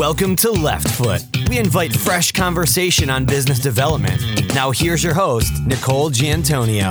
Welcome to Left Foot. We invite fresh conversation on business development. Now, here's your host, Nicole Giantonio.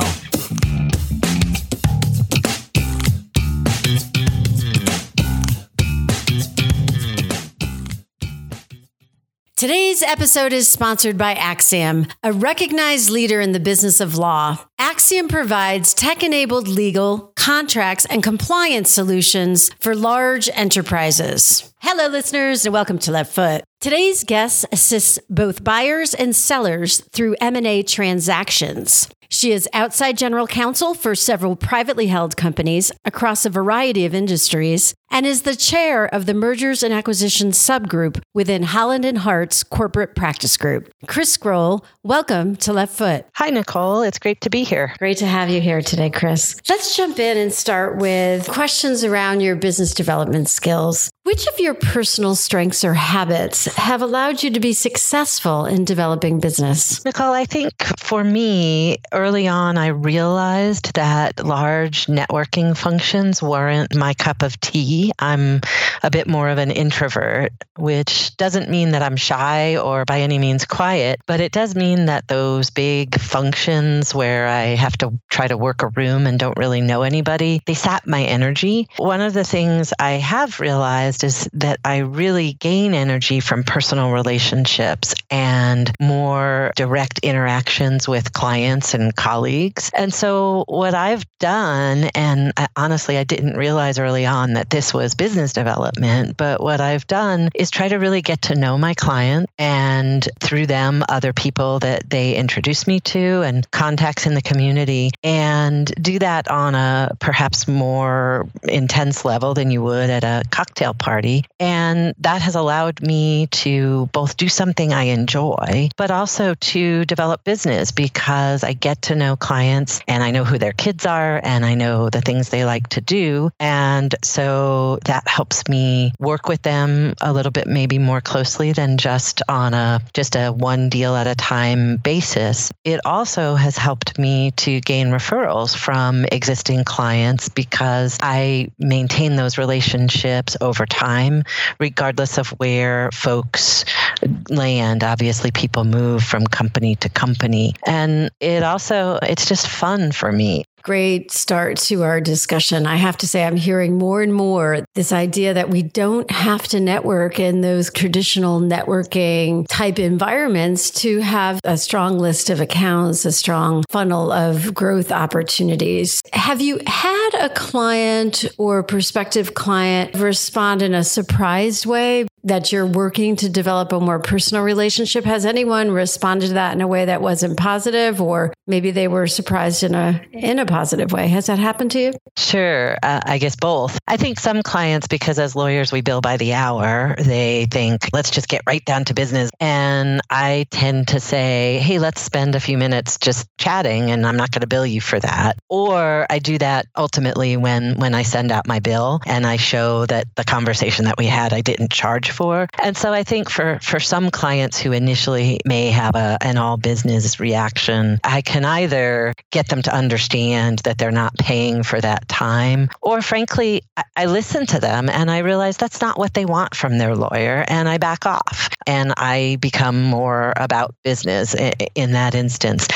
Today's episode is sponsored by Axiom, a recognized leader in the business of law. Axiom provides tech enabled legal, contracts, and compliance solutions for large enterprises. Hello, listeners, and welcome to Left Foot. Today's guest assists both buyers and sellers through M&A transactions. She is outside general counsel for several privately held companies across a variety of industries and is the chair of the mergers and acquisitions subgroup within Holland and Hart's corporate practice group. Chris Scroll, welcome to Left Foot. Hi, Nicole. It's great to be here. Great to have you here today, Chris. Let's jump in and start with questions around your business development skills. Which of your personal strengths or habits have allowed you to be successful in developing business? Nicole, I think for me, early on, I realized that large networking functions weren't my cup of tea. I'm a bit more of an introvert, which doesn't mean that I'm shy or by any means quiet, but it does mean that those big functions where I have to try to work a room and don't really know anybody, they sap my energy. One of the things I have realized is that I really gain energy from personal relationships and more direct interactions with clients and colleagues. And so, what I've done, and I, honestly, I didn't realize early on that this was business development, but what I've done is try to really get to know my client and through them, other people that they introduce me to and contacts in the community, and do that on a perhaps more intense level than you would at a cocktail party. And that has allowed me to both do something I enjoy, but also to develop business because I get to know clients and I know who their kids are and I know the things they like to do. And so that helps me work with them a little bit maybe more closely than just on a just a one deal at a time basis. It also has helped me to gain referrals from existing clients because I maintain those relationships over time regardless of where folks land. Obviously, people move from company to company. And it also, it's just fun for me. Great start to our discussion. I have to say, I'm hearing more and more this idea that we don't have to network in those traditional networking type environments to have a strong list of accounts, a strong funnel of growth opportunities. Have you had a client or prospective client respond in a surprised way that you're working to develop a more personal relationship. Has anyone responded to that in a way that wasn't positive or maybe they were surprised in a in a positive way? Has that happened to you? Sure, uh, I guess both. I think some clients because as lawyers we bill by the hour, they think let's just get right down to business and I tend to say, "Hey, let's spend a few minutes just chatting and I'm not going to bill you for that." Or I do that ultimately when when I send out my bill and I show that the conversation that we had I didn't charge for. And so I think for, for some clients who initially may have a, an all business reaction, I can either get them to understand that they're not paying for that time, or frankly, I, I listen to them and I realize that's not what they want from their lawyer and I back off and I become more about business in, in that instance.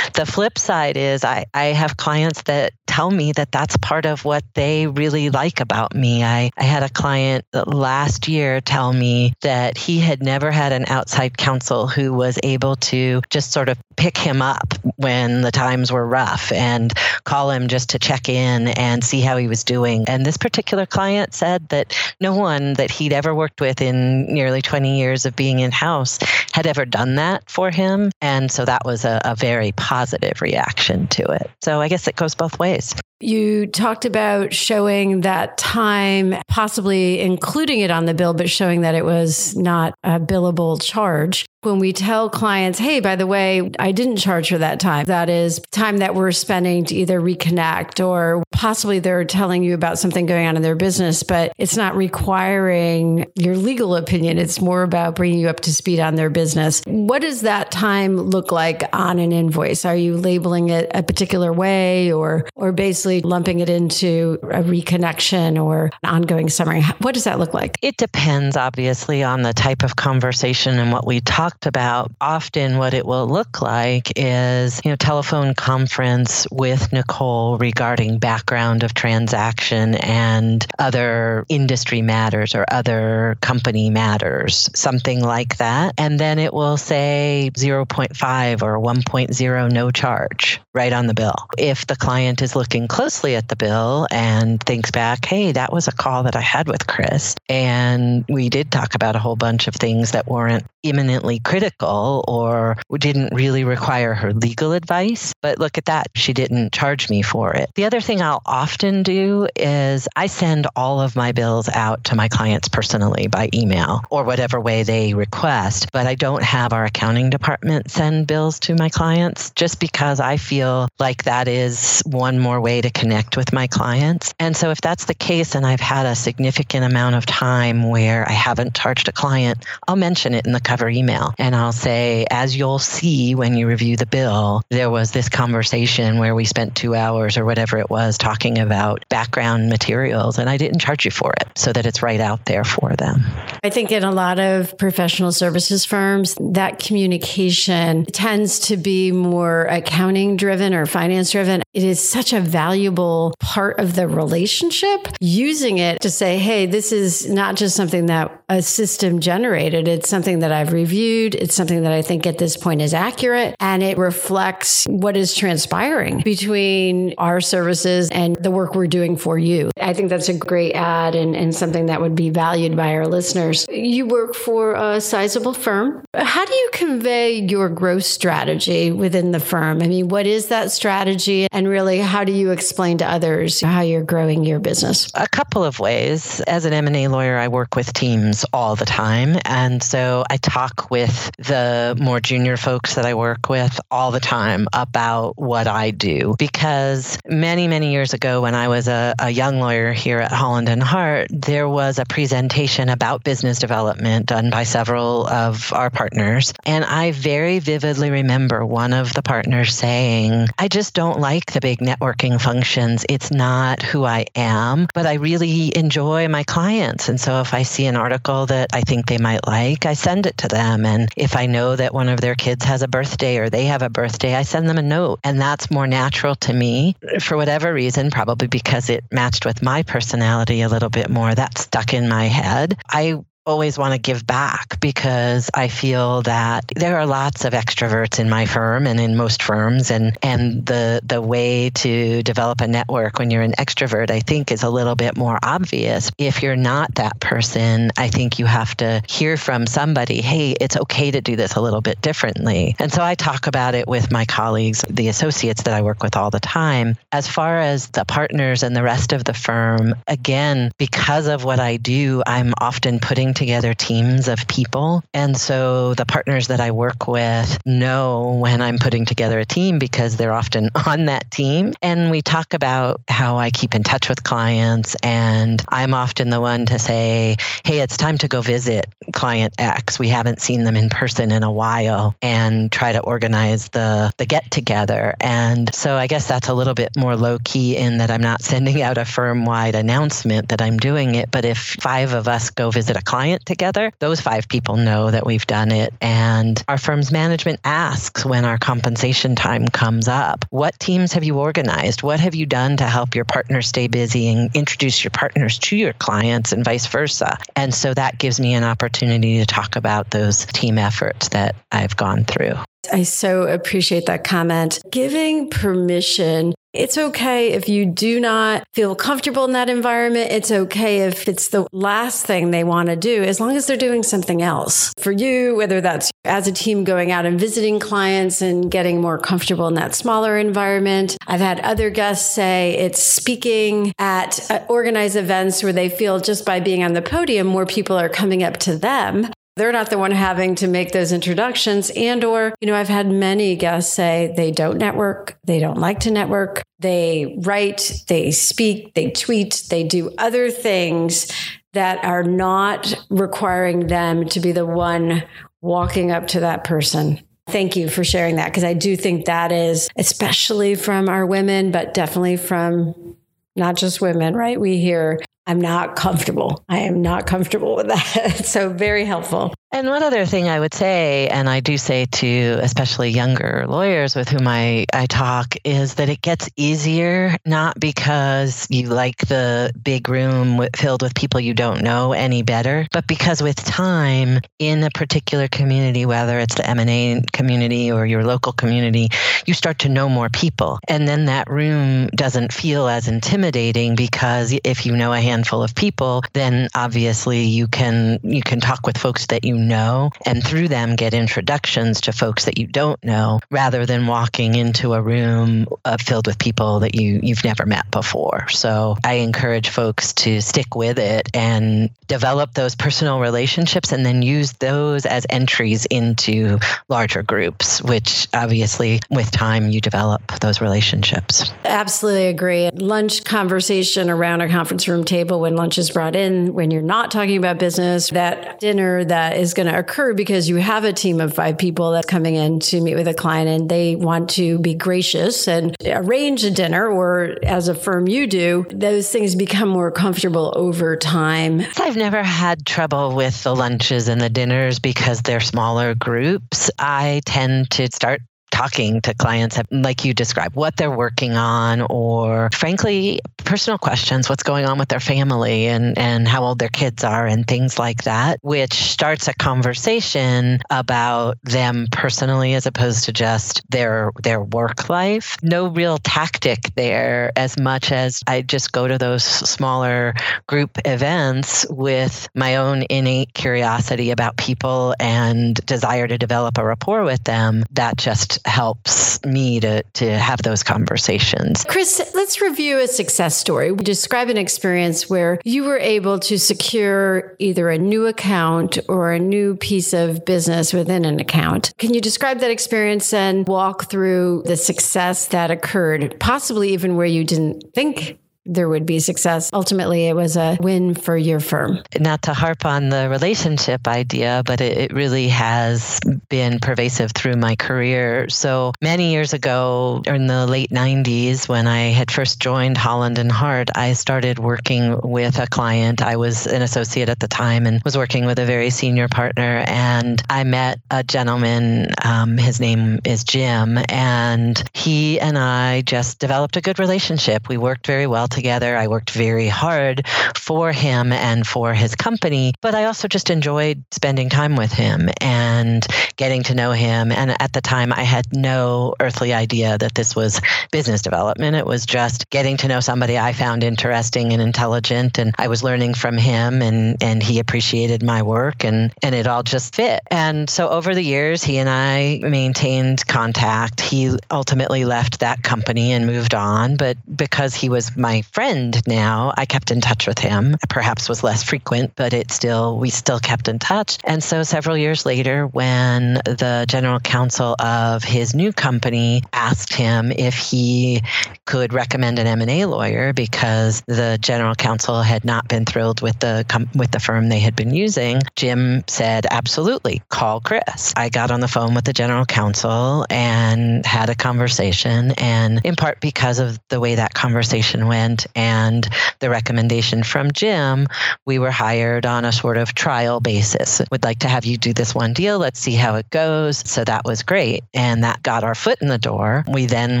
The flip side is I, I have clients that tell me that that's part of what they really like about me. I, I had a client last year tell me that he had never had an outside counsel who was able to just sort of pick him up when the times were rough and call him just to check in and see how he was doing. And this particular client said that no one that he'd ever worked with in nearly 20 years of being in house had ever done that for him. And so that was a, a very positive reaction to it. So I guess it goes both ways. You talked about showing that time, possibly including it on the bill, but showing that it was not a billable charge. When we tell clients, hey, by the way, I didn't charge for that time. That is time that we're spending to either reconnect or possibly they're telling you about something going on in their business, but it's not requiring your legal opinion. It's more about bringing you up to speed on their business. What does that time look like on an invoice? Are you labeling it a particular way or, or basically lumping it into a reconnection or an ongoing summary? What does that look like? It depends, obviously, on the type of conversation and what we talked about. Often, what it will look like is, you know, telephone conference with Nicole regarding background of transaction and other industry matters or other company matters, something like that. And then it will say 0.5 or 1.0 no charge right on the bill. If the client is looking closely at the bill and thinks back, hey, that was a call that I had with Chris, and we did talk about a whole bunch of things that weren't imminently critical or didn't really require her legal advice. But look at that, she didn't charge me for it. The other thing I'll often do is I send all of my bills out to my clients personally by email or whatever way they request, but I don't have our accounting department send bills to my clients just because I feel like that is one more way to connect with my clients. And so if that's the case and I've had a significant amount of time where I haven't charged a client, I'll mention it in the cover email and I'll say, as you'll see when you review the bill, there was this conversation where we spent two hours or whatever it was talking about background materials and I didn't charge you for it so that it's right out there for them. I think in a lot of professional services firms, that communication tends to be more accounting driven or finance driven. It is such a valuable part of the relationship. Using it to say, hey, this is not just something that a system generated, it's something that I've reviewed. It's something that I think at this point is accurate and it reflects what is transpiring between our services and the work we're doing for you. I think that's a great ad and, and something that would be valued by our listeners. You work for a sizable firm. How do you convey your growth strategy within the firm? I mean, what is that strategy? And really, how do you explain to others how you're growing your business? A couple of ways. As an M&A lawyer, I work with teams all the time. And so I talk with the more junior folks that I work with all the time about what I do because many, many years ago when I was a, a young lawyer here at Holland and Hart, there was a presentation about business development done by several of our partners. And I very vividly remember one of the partners saying, I just don't like the big networking functions. It's not who I am, but I really enjoy my clients. And so if I see an article that I think they might like, I send it to them. And if I know that one of their kids has a birthday or they have a birthday, I send them a note. And that's more natural to me for whatever reason, probably because it matched with my personality a little bit more. That stuck in my head. I always want to give back because I feel that there are lots of extroverts in my firm and in most firms and and the the way to develop a network when you're an extrovert I think is a little bit more obvious. If you're not that person, I think you have to hear from somebody, "Hey, it's okay to do this a little bit differently." And so I talk about it with my colleagues, the associates that I work with all the time. As far as the partners and the rest of the firm, again, because of what I do, I'm often putting together teams of people. And so the partners that I work with know when I'm putting together a team because they're often on that team. And we talk about how I keep in touch with clients. And I'm often the one to say, hey, it's time to go visit client X. We haven't seen them in person in a while and try to organize the, the get together. And so I guess that's a little bit more low key in that I'm not sending out a firm wide announcement that I'm doing it. But if five of us go visit a client, client together, those five people know that we've done it. And our firm's management asks when our compensation time comes up, what teams have you organized? What have you done to help your partners stay busy and introduce your partners to your clients and vice versa? And so that gives me an opportunity to talk about those team efforts that I've gone through. I so appreciate that comment. Giving permission it's okay if you do not feel comfortable in that environment. It's okay if it's the last thing they want to do, as long as they're doing something else for you, whether that's as a team going out and visiting clients and getting more comfortable in that smaller environment. I've had other guests say it's speaking at uh, organized events where they feel just by being on the podium, more people are coming up to them they're not the one having to make those introductions and or you know i've had many guests say they don't network they don't like to network they write they speak they tweet they do other things that are not requiring them to be the one walking up to that person Thank you for sharing that because I do think that is, especially from our women, but definitely from not just women, right? We hear, I'm not comfortable. I am not comfortable with that. so, very helpful. And one other thing I would say, and I do say to especially younger lawyers with whom I, I talk, is that it gets easier not because you like the big room filled with people you don't know any better, but because with time in a particular community, whether it's the M&A community or your local community, you start to know more people. And then that room doesn't feel as intimidating because if you know a handful of people, then obviously you can you can talk with folks that you know and through them get introductions to folks that you don't know rather than walking into a room uh, filled with people that you you've never met before. So I encourage folks to stick with it and develop those personal relationships and then use those as entries into larger groups, which obviously with time you develop those relationships. Absolutely agree. Lunch conversation around a conference room table when lunch is brought in, when you're not talking about business, that dinner that is going to occur because you have a team of five people that's coming in to meet with a client and they want to be gracious and arrange a dinner, or as a firm you do, those things become more comfortable over time. I've never had trouble with the lunches and the dinners because they're smaller groups. I tend to start talking to clients like you described what they're working on or frankly personal questions what's going on with their family and and how old their kids are and things like that which starts a conversation about them personally as opposed to just their their work life. No real tactic there as much as I just go to those smaller group events with my own innate curiosity about people and desire to develop a rapport with them that just helps me to, to have those conversations. Chris, let's review a success story. Describe an experience where you were able to secure either a new account or a new piece of business within an account. Can you describe that experience and walk through the success that occurred, possibly even where you didn't think there would be success. Ultimately, it was a win for your firm. Not to harp on the relationship idea, but it, it, really has been pervasive through my career. So many years ago, in the late 90s, when I had first joined Holland and Hart, I started working with a client. I was an associate at the time and was working with a very senior partner. And I met a gentleman, um, his name is Jim, and he and I just developed a good relationship. We worked very well together. I worked very hard for him and for his company, but I also just enjoyed spending time with him and getting to know him. And at the time, I had no earthly idea that this was business development. It was just getting to know somebody I found interesting and intelligent, and I was learning from him, and and he appreciated my work, and and it all just fit. And so over the years, he and I maintained contact. He ultimately left that company and moved on, but because he was my friend now. I kept in touch with him. Perhaps was less frequent, but it still we still kept in touch. And so several years later, when the general counsel of his new company asked him if he could recommend an M&A lawyer because the general counsel had not been thrilled with the with the firm they had been using, Jim said, "Absolutely, call Chris." I got on the phone with the general counsel and had a conversation and in part because of the way that conversation went and the recommendation from Jim, we were hired on a sort of trial basis. We'd like to have you do this one deal. Let's see how it goes. So that was great. And that got our foot in the door. We then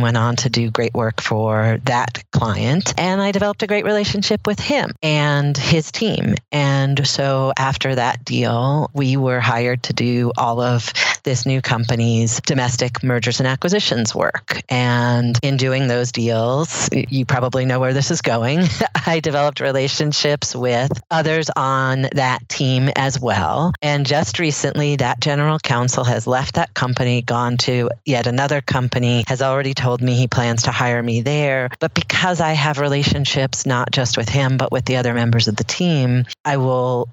went on to do great work for that client. And I developed a great relationship with him and his team. And so after that deal, we were hired to do all of this new company's domestic mergers and acquisitions work. And in doing those deals, you probably know where this is going. I developed relationships with others on that team as well. And just recently, that general counsel has left that company, gone to yet another company, has already told me he plans to hire me there. But because I have relationships not just with him, but with the other members of the team, I will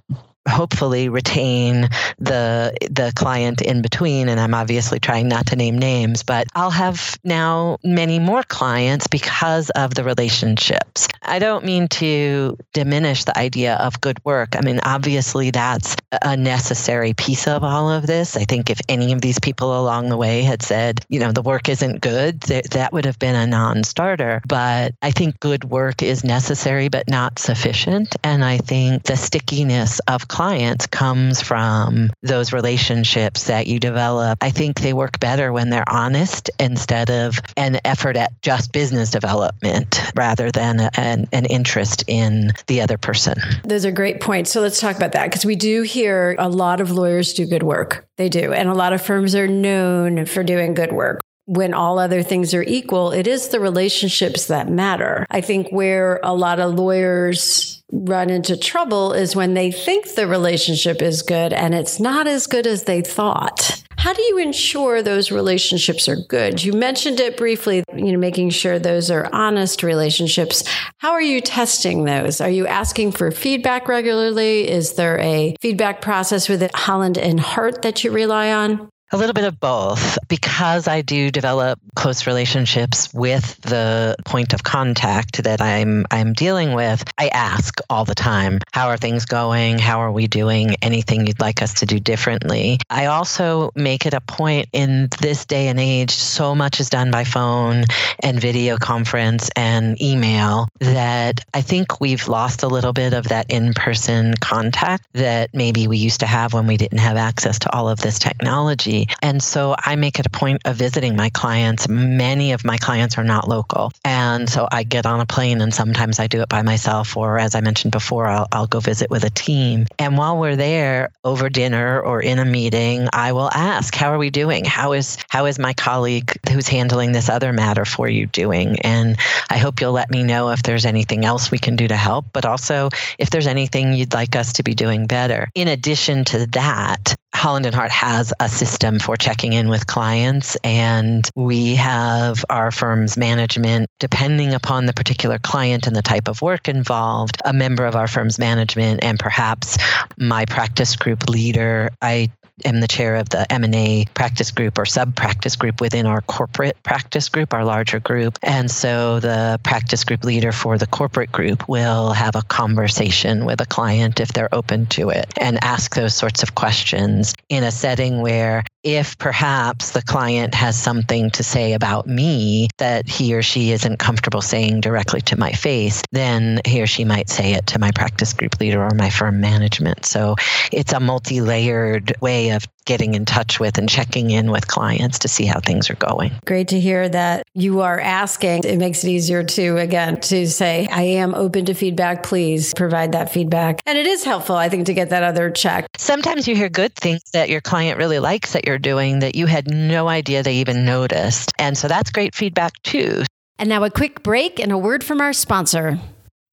hopefully retain the the client in between and I'm obviously trying not to name names but I'll have now many more clients because of the relationships. I don't mean to diminish the idea of good work. I mean obviously that's a necessary piece of all of this. I think if any of these people along the way had said, you know, the work isn't good, th- that would have been a non-starter, but I think good work is necessary but not sufficient and I think the stickiness of clients comes from those relationships that you develop. I think they work better when they're honest instead of an effort at just business development rather than an, an interest in the other person. Those are great points. So let's talk about that because we do hear a lot of lawyers do good work. They do. And a lot of firms are known for doing good work when all other things are equal, it is the relationships that matter. I think where a lot of lawyers run into trouble is when they think the relationship is good and it's not as good as they thought. How do you ensure those relationships are good? You mentioned it briefly, you know, making sure those are honest relationships. How are you testing those? Are you asking for feedback regularly? Is there a feedback process with Holland and Hart that you rely on? A little bit of both. Because I do develop close relationships with the point of contact that I'm I'm dealing with, I ask all the time, how are things going? How are we doing? Anything you'd like us to do differently? I also make it a point in this day and age, so much is done by phone and video conference and email that I think we've lost a little bit of that in-person contact that maybe we used to have when we didn't have access to all of this technology. And so I make it a point of visiting my clients. Many of my clients are not local. And so I get on a plane and sometimes I do it by myself, or as I mentioned before, I'll, I'll go visit with a team. And while we're there over dinner or in a meeting, I will ask, how are we doing? How is, how is my colleague who's handling this other matter for you doing? And I hope you'll let me know if there's anything else we can do to help, but also if there's anything you'd like us to be doing better. In addition to that, Holland and Hart has a system for checking in with clients, and we have our firm's management, depending upon the particular client and the type of work involved, a member of our firm's management, and perhaps my practice group leader. I am the chair of the M&A practice group or sub practice group within our corporate practice group, our larger group. And so the practice group leader for the corporate group will have a conversation with a client if they're open to it and ask those sorts of questions in a setting where if perhaps the client has something to say about me that he or she isn't comfortable saying directly to my face, then he or she might say it to my practice group leader or my firm management. So it's a multi layered way of getting in touch with and checking in with clients to see how things are going. Great to hear that you are asking. It makes it easier to, again, to say, I am open to feedback. Please provide that feedback. And it is helpful, I think, to get that other check. Sometimes you hear good things that your client really likes that you're doing that you had no idea they even noticed. And so that's great feedback too. And now a quick break and a word from our sponsor.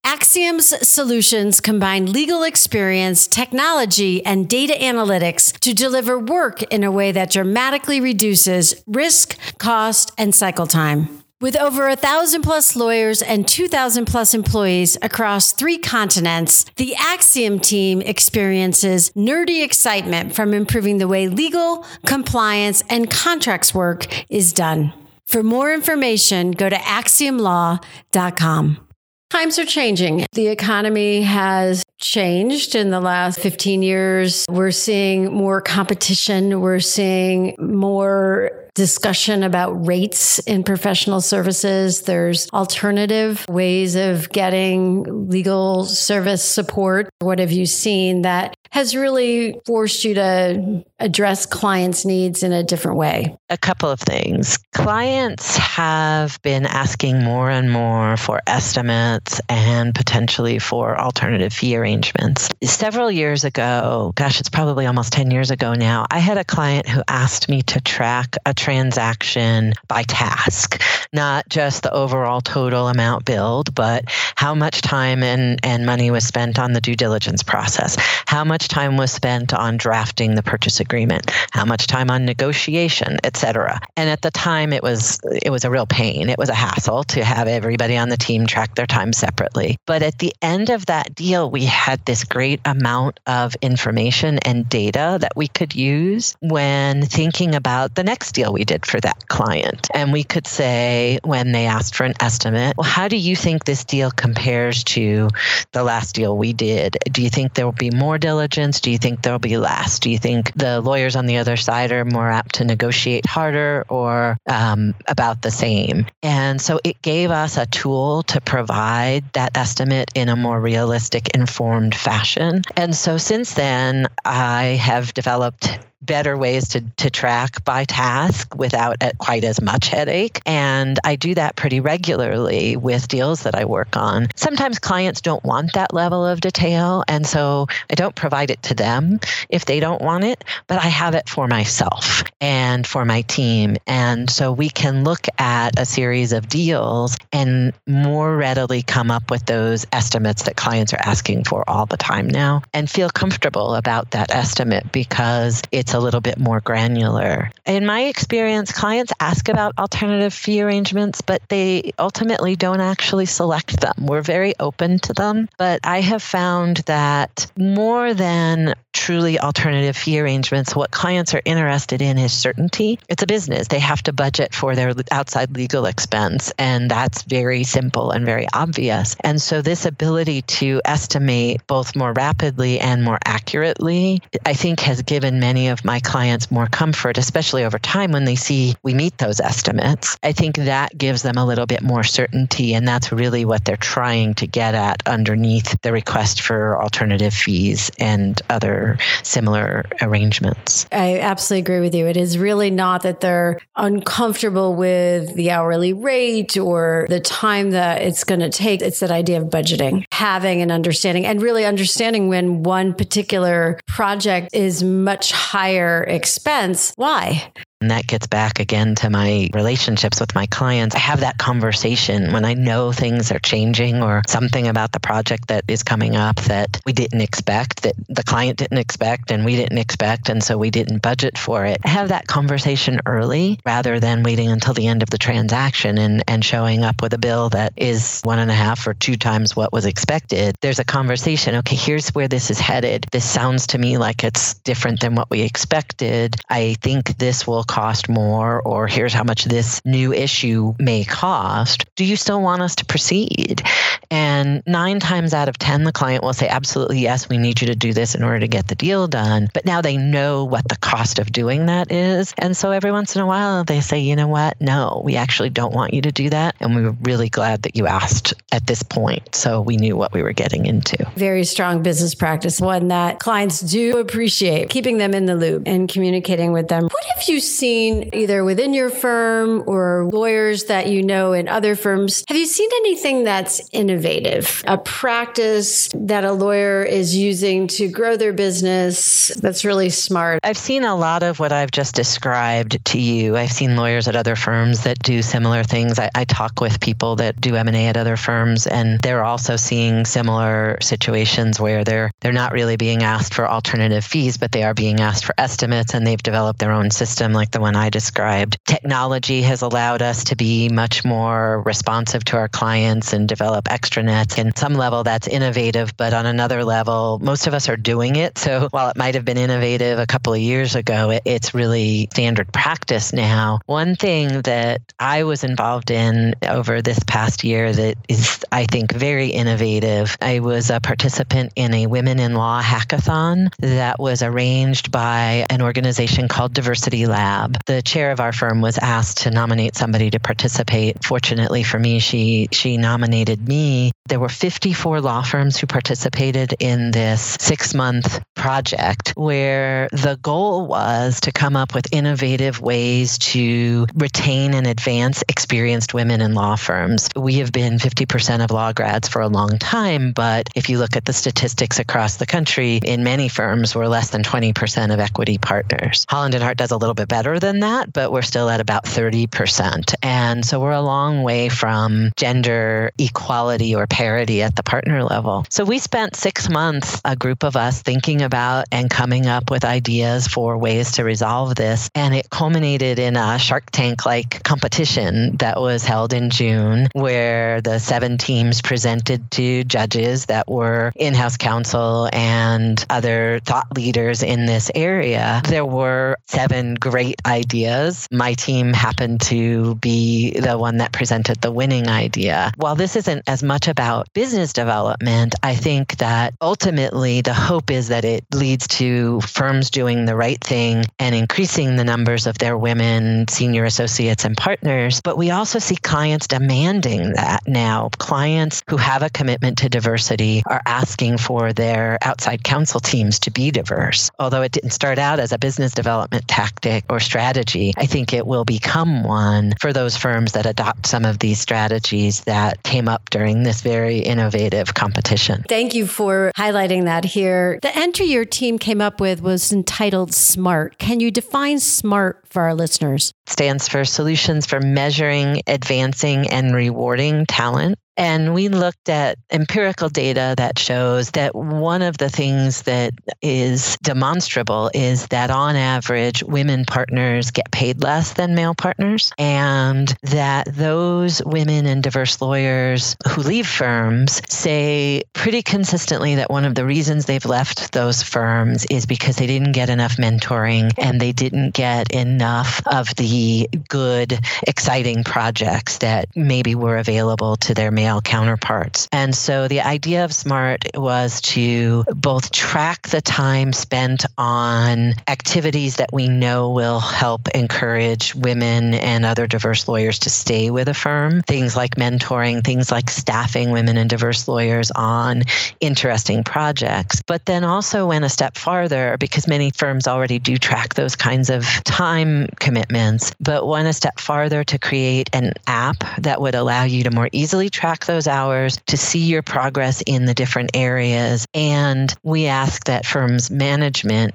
Axiom's solutions combine legal experience, technology, and data analytics to deliver work in a way that dramatically reduces risk, cost, and cycle time. With over a thousand plus lawyers and 2,000 plus employees across three continents, the Axiom team experiences nerdy excitement from improving the way legal, compliance, and contracts work is done. For more information, go to axiomlaw.com. Times are changing. The economy has changed in the last 15 years. We're seeing more competition. We're seeing more discussion about rates in professional services. There's alternative ways of getting legal service support. What have you seen that has really forced you to address clients' needs in a different way? A couple of things. Clients have been asking more and more for estimates and potentially for alternative fee arrangements. Several years ago, gosh, it's probably almost 10 years ago now, I had a client who asked me to track a transaction by task, not just the overall total amount billed, but how much time and, and money was spent on the due diligence process, how much time was spent on drafting the purchase agreement, how much time on negotiation, etc. And at the time it was it was a real pain. It was a hassle to have everybody on the team track their time separately. But at the end of that deal, we had this great amount of information and data that we could use when thinking about the next deal we did for that client. And we could say when they asked for an estimate, well, how do you think this deal compares to the last deal we did? Do you think there will be more diligence? Do you think there will be less? Do you think the lawyers on the other side are more apt to negotiate harder or um, about the same? And so it gave us a tool to provide that estimate in a more realistic, informed fashion. And so since then, I have developed better ways to, to track by task without quite as much headache. And I do that pretty regularly with deals that I work on. Sometimes clients don't want that level of detail. And so I don't provide it to them if they don't want it, but I have it for myself and for my team. And so we can look at a series of deals and more readily come up with those estimates that clients are asking for all the time now and feel comfortable about that estimate because it's it's a little bit more granular. In my experience, clients ask about alternative fee arrangements, but they ultimately don't actually select them. We're very open to them, but I have found that more than truly alternative fee arrangements, what clients are interested in is certainty. It's a business. They have to budget for their outside legal expense, and that's very simple and very obvious. And so, this ability to estimate both more rapidly and more accurately, I think, has given many of my clients more comfort, especially over time when they see we meet those estimates. I think that gives them a little bit more certainty, and that's really what they're trying to get at underneath the request for alternative fees and other similar arrangements. I absolutely agree with you. It is really not that they're uncomfortable with the hourly rate or the time that it's going to take. It's that idea of budgeting, having an understanding, and really understanding when one particular project is much higher expense. Why? And that gets back again to my relationships with my clients. I have that conversation when I know things are changing or something about the project that is coming up that we didn't expect, that the client didn't expect, and we didn't expect. And so we didn't budget for it. I have that conversation early rather than waiting until the end of the transaction and, and showing up with a bill that is one and a half or two times what was expected. There's a conversation. Okay, here's where this is headed. This sounds to me like it's different than what we expected. I think this will cost more, or here's how much this new issue may cost, do you still want us to proceed? And nine times out of 10, the client will say, absolutely, yes, we need you to do this in order to get the deal done. But now they know what the cost of doing that is. And so every once in a while, they say, you know what? No, we actually don't want you to do that. And we were really glad that you asked at this point. So we knew what we were getting into. Very strong business practice, one that clients do appreciate, keeping them in the loop and communicating with them. What have you seen either within your firm or lawyers that you know in other firms? Have you seen anything that's innovative, a practice that a lawyer is using to grow their business that's really smart? I've seen a lot of what I've just described to you. I've seen lawyers at other firms that do similar things. I, I talk with people that do M&A at other firms and they're also seeing similar situations where they're they're not really being asked for alternative fees, but they are being asked for estimates and they've developed their own system system the one I described. Technology has allowed us to be much more responsive to our clients and develop extranets. And some level that's innovative, but on another level, most of us are doing it. So while it might have been innovative a couple of years ago, it, it's really standard practice now. One thing that I was involved in over this past year that is, I think, very innovative, I was a participant in a Women in Law hackathon that was arranged by an organization called Diversity Lab. The chair of our firm was asked to nominate somebody to participate. Fortunately for me, she she nominated me. There were 54 law firms who participated in this 6-month project where the goal was to come up with innovative ways to retain and advance experienced women in law firms. We have been 50% of law grads for a long time, but if you look at the statistics across the country, in many firms we're less than 20% of equity partners. Holland and Hart does a little bit better better than that, but we're still at about 30%. And so we're a long way from gender equality or parity at the partner level. So we spent six months, a group of us, thinking about and coming up with ideas for ways to resolve this. And it culminated in a Shark Tank like competition that was held in June, where the seven teams presented to judges that were in house counsel and other thought leaders in this area. There were seven great ideas. My team happened to be the one that presented the winning idea. While this isn't as much about business development, I think that ultimately the hope is that it leads to firms doing the right thing and increasing the numbers of their women senior associates and partners. But we also see clients demanding that now. Clients who have a commitment to diversity are asking for their outside counsel teams to be diverse. Although it didn't start out as a business development tactic or strategy, I think it will become one for those firms that adopt some of these strategies that came up during this very innovative competition. Thank you for highlighting that here. The entry your team came up with was entitled SMART. Can you define SMART for our listeners? Stands for Solutions for Measuring, Advancing, and Rewarding Talent. And we looked at empirical data that shows that one of the things that is demonstrable is that on average, women partners get paid less than male partners, and that those women and diverse lawyers who leave firms say pretty consistently that one of the reasons they've left those firms is because they didn't get enough mentoring and they didn't get enough of the good, exciting projects that maybe were available to their male male counterparts. And so the idea of SMART was to both track the time spent on activities that we know will help encourage women and other diverse lawyers to stay with a firm, things like mentoring, things like staffing women and diverse lawyers on interesting projects. But then also went a step farther because many firms already do track those kinds of time commitments, but went a step farther to create an app that would allow you to more easily track those hours to see your progress in the different areas. And we ask that firms management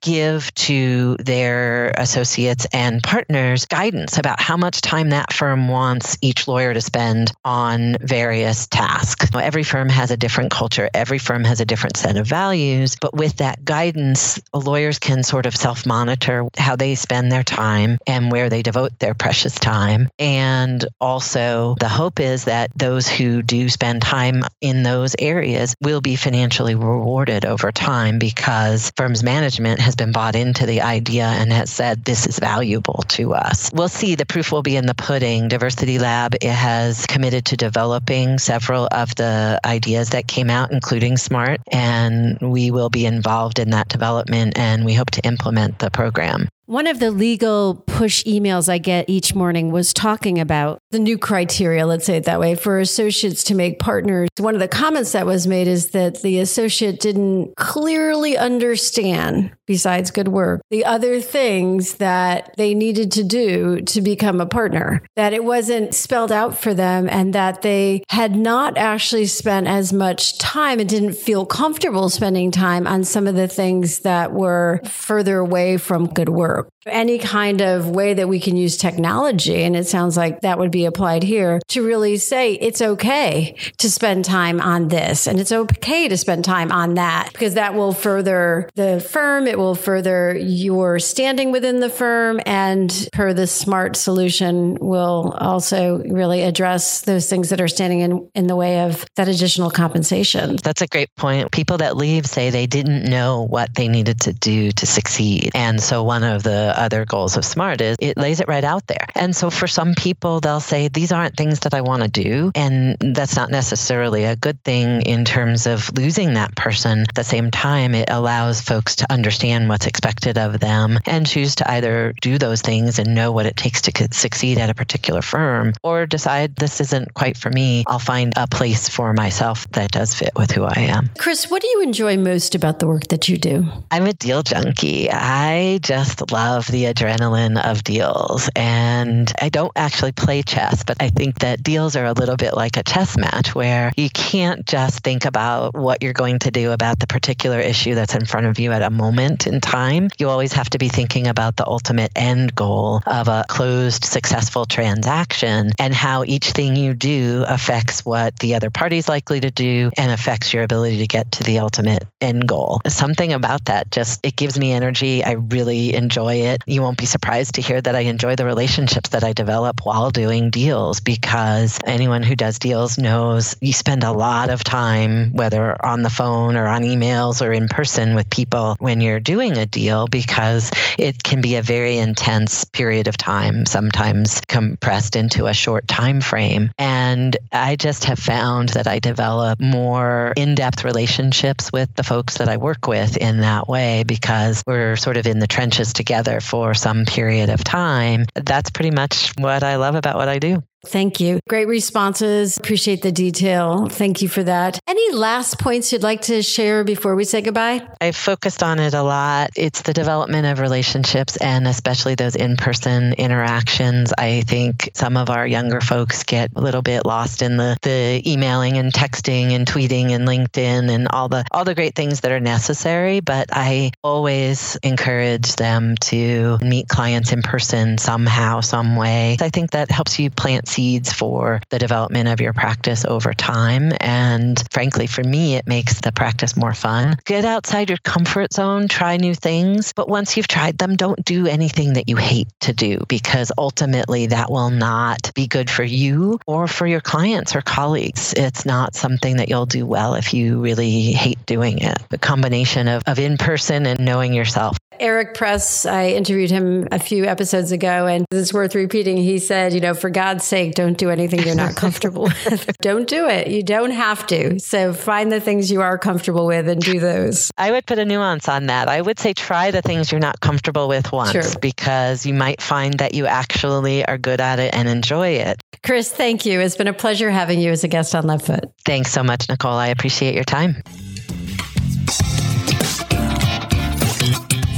give to their associates and partners guidance about how much time that firm wants each lawyer to spend on various tasks. Every firm has a different culture, every firm has a different set of values, but with that guidance, lawyers can sort of self monitor how they spend their time and where they devote their precious time. And also, the hope is that those who do spend time in those areas will be financially rewarded over time because firms management management has been bought into the idea and has said this is valuable to us. We'll see. The proof will be in the pudding. Diversity Lab has committed to developing several of the ideas that came out, including SMART, and we will be involved in that development and we hope to implement the program. One of the legal push emails I get each morning was talking about the new criteria, let's say it that way, for associates to make partners. One of the comments that was made is that the associate didn't clearly understand, besides good work, the other things that they needed to do to become a partner, that it wasn't spelled out for them, and that they had not actually spent as much time and didn't feel comfortable spending time on some of the things that were further away from good work are any kind of way that we can use technology, and it sounds like that would be applied here, to really say it's okay to spend time on this and it's okay to spend time on that because that will further the firm, it will further your standing within the firm, and per the smart solution will also really address those things that are standing in, in the way of that additional compensation. That's a great point. People that leave say they didn't know what they needed to do to succeed. And so one of the other goals of SMART is it lays it right out there. And so for some people, they'll say, these aren't things that I want to do. And that's not necessarily a good thing in terms of losing that person. At the same time, it allows folks to understand what's expected of them and choose to either do those things and know what it takes to succeed at a particular firm or decide this isn't quite for me. I'll find a place for myself that does fit with who I am. Chris, what do you enjoy most about the work that you do? I'm a deal junkie. I just love love the adrenaline of deals. And I don't actually play chess, but I think that deals are a little bit like a chess match where you can't just think about what you're going to do about the particular issue that's in front of you at a moment in time. You always have to be thinking about the ultimate end goal of a closed, successful transaction and how each thing you do affects what the other party's likely to do and affects your ability to get to the ultimate end goal. Something about that just, it gives me energy. I really enjoy it. You won't be surprised to hear that I enjoy the relationships that I develop while doing deals because anyone who does deals knows you spend a lot of time, whether on the phone or on emails or in person with people when you're doing a deal because it can be a very intense period of time, sometimes compressed into a short time frame. And I just have found that I develop more in depth relationships with the folks that I work with in that way because we're sort of in the trenches together for some period of time. That's pretty much what I love about what I do. Thank you. Great responses. Appreciate the detail. Thank you for that. Any last points you'd like to share before we say goodbye? I've focused on it a lot. It's the development of relationships and especially those in person interactions. I think some of our younger folks get a little bit lost in the, the emailing and texting and tweeting and LinkedIn and all the all the great things that are necessary. But I always encourage them to meet clients in person somehow, some way. I think that helps you plant seeds for the development of your practice over time. And frankly, for me, it makes the practice more fun. Get outside your comfort zone, try new things. But once you've tried them, don't do anything that you hate to do because ultimately that will not be good for you or for your clients or colleagues. It's not something that you'll do well if you really hate doing it. The combination of, of in person and knowing yourself. Eric Press, I interviewed him a few episodes ago, and it's worth repeating. He said, you know, for God's sake, don't do anything you're not comfortable with. don't do it. You don't have to. So find the things you are comfortable with and do those. I would put a nuance on that. I would say try the things you're not comfortable with once sure. because you might find that you actually are good at it and enjoy it. Chris, thank you. It's been a pleasure having you as a guest on Left Foot. Thanks so much, Nicole. I appreciate your time.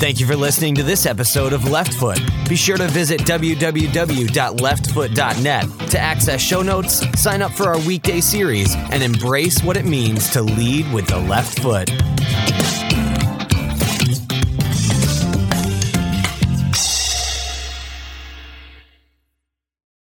Thank you for listening to this episode of Left Foot. Be sure to visit www.leftfoot.net to access show notes, sign up for our weekday series, and embrace what it means to lead with the left foot.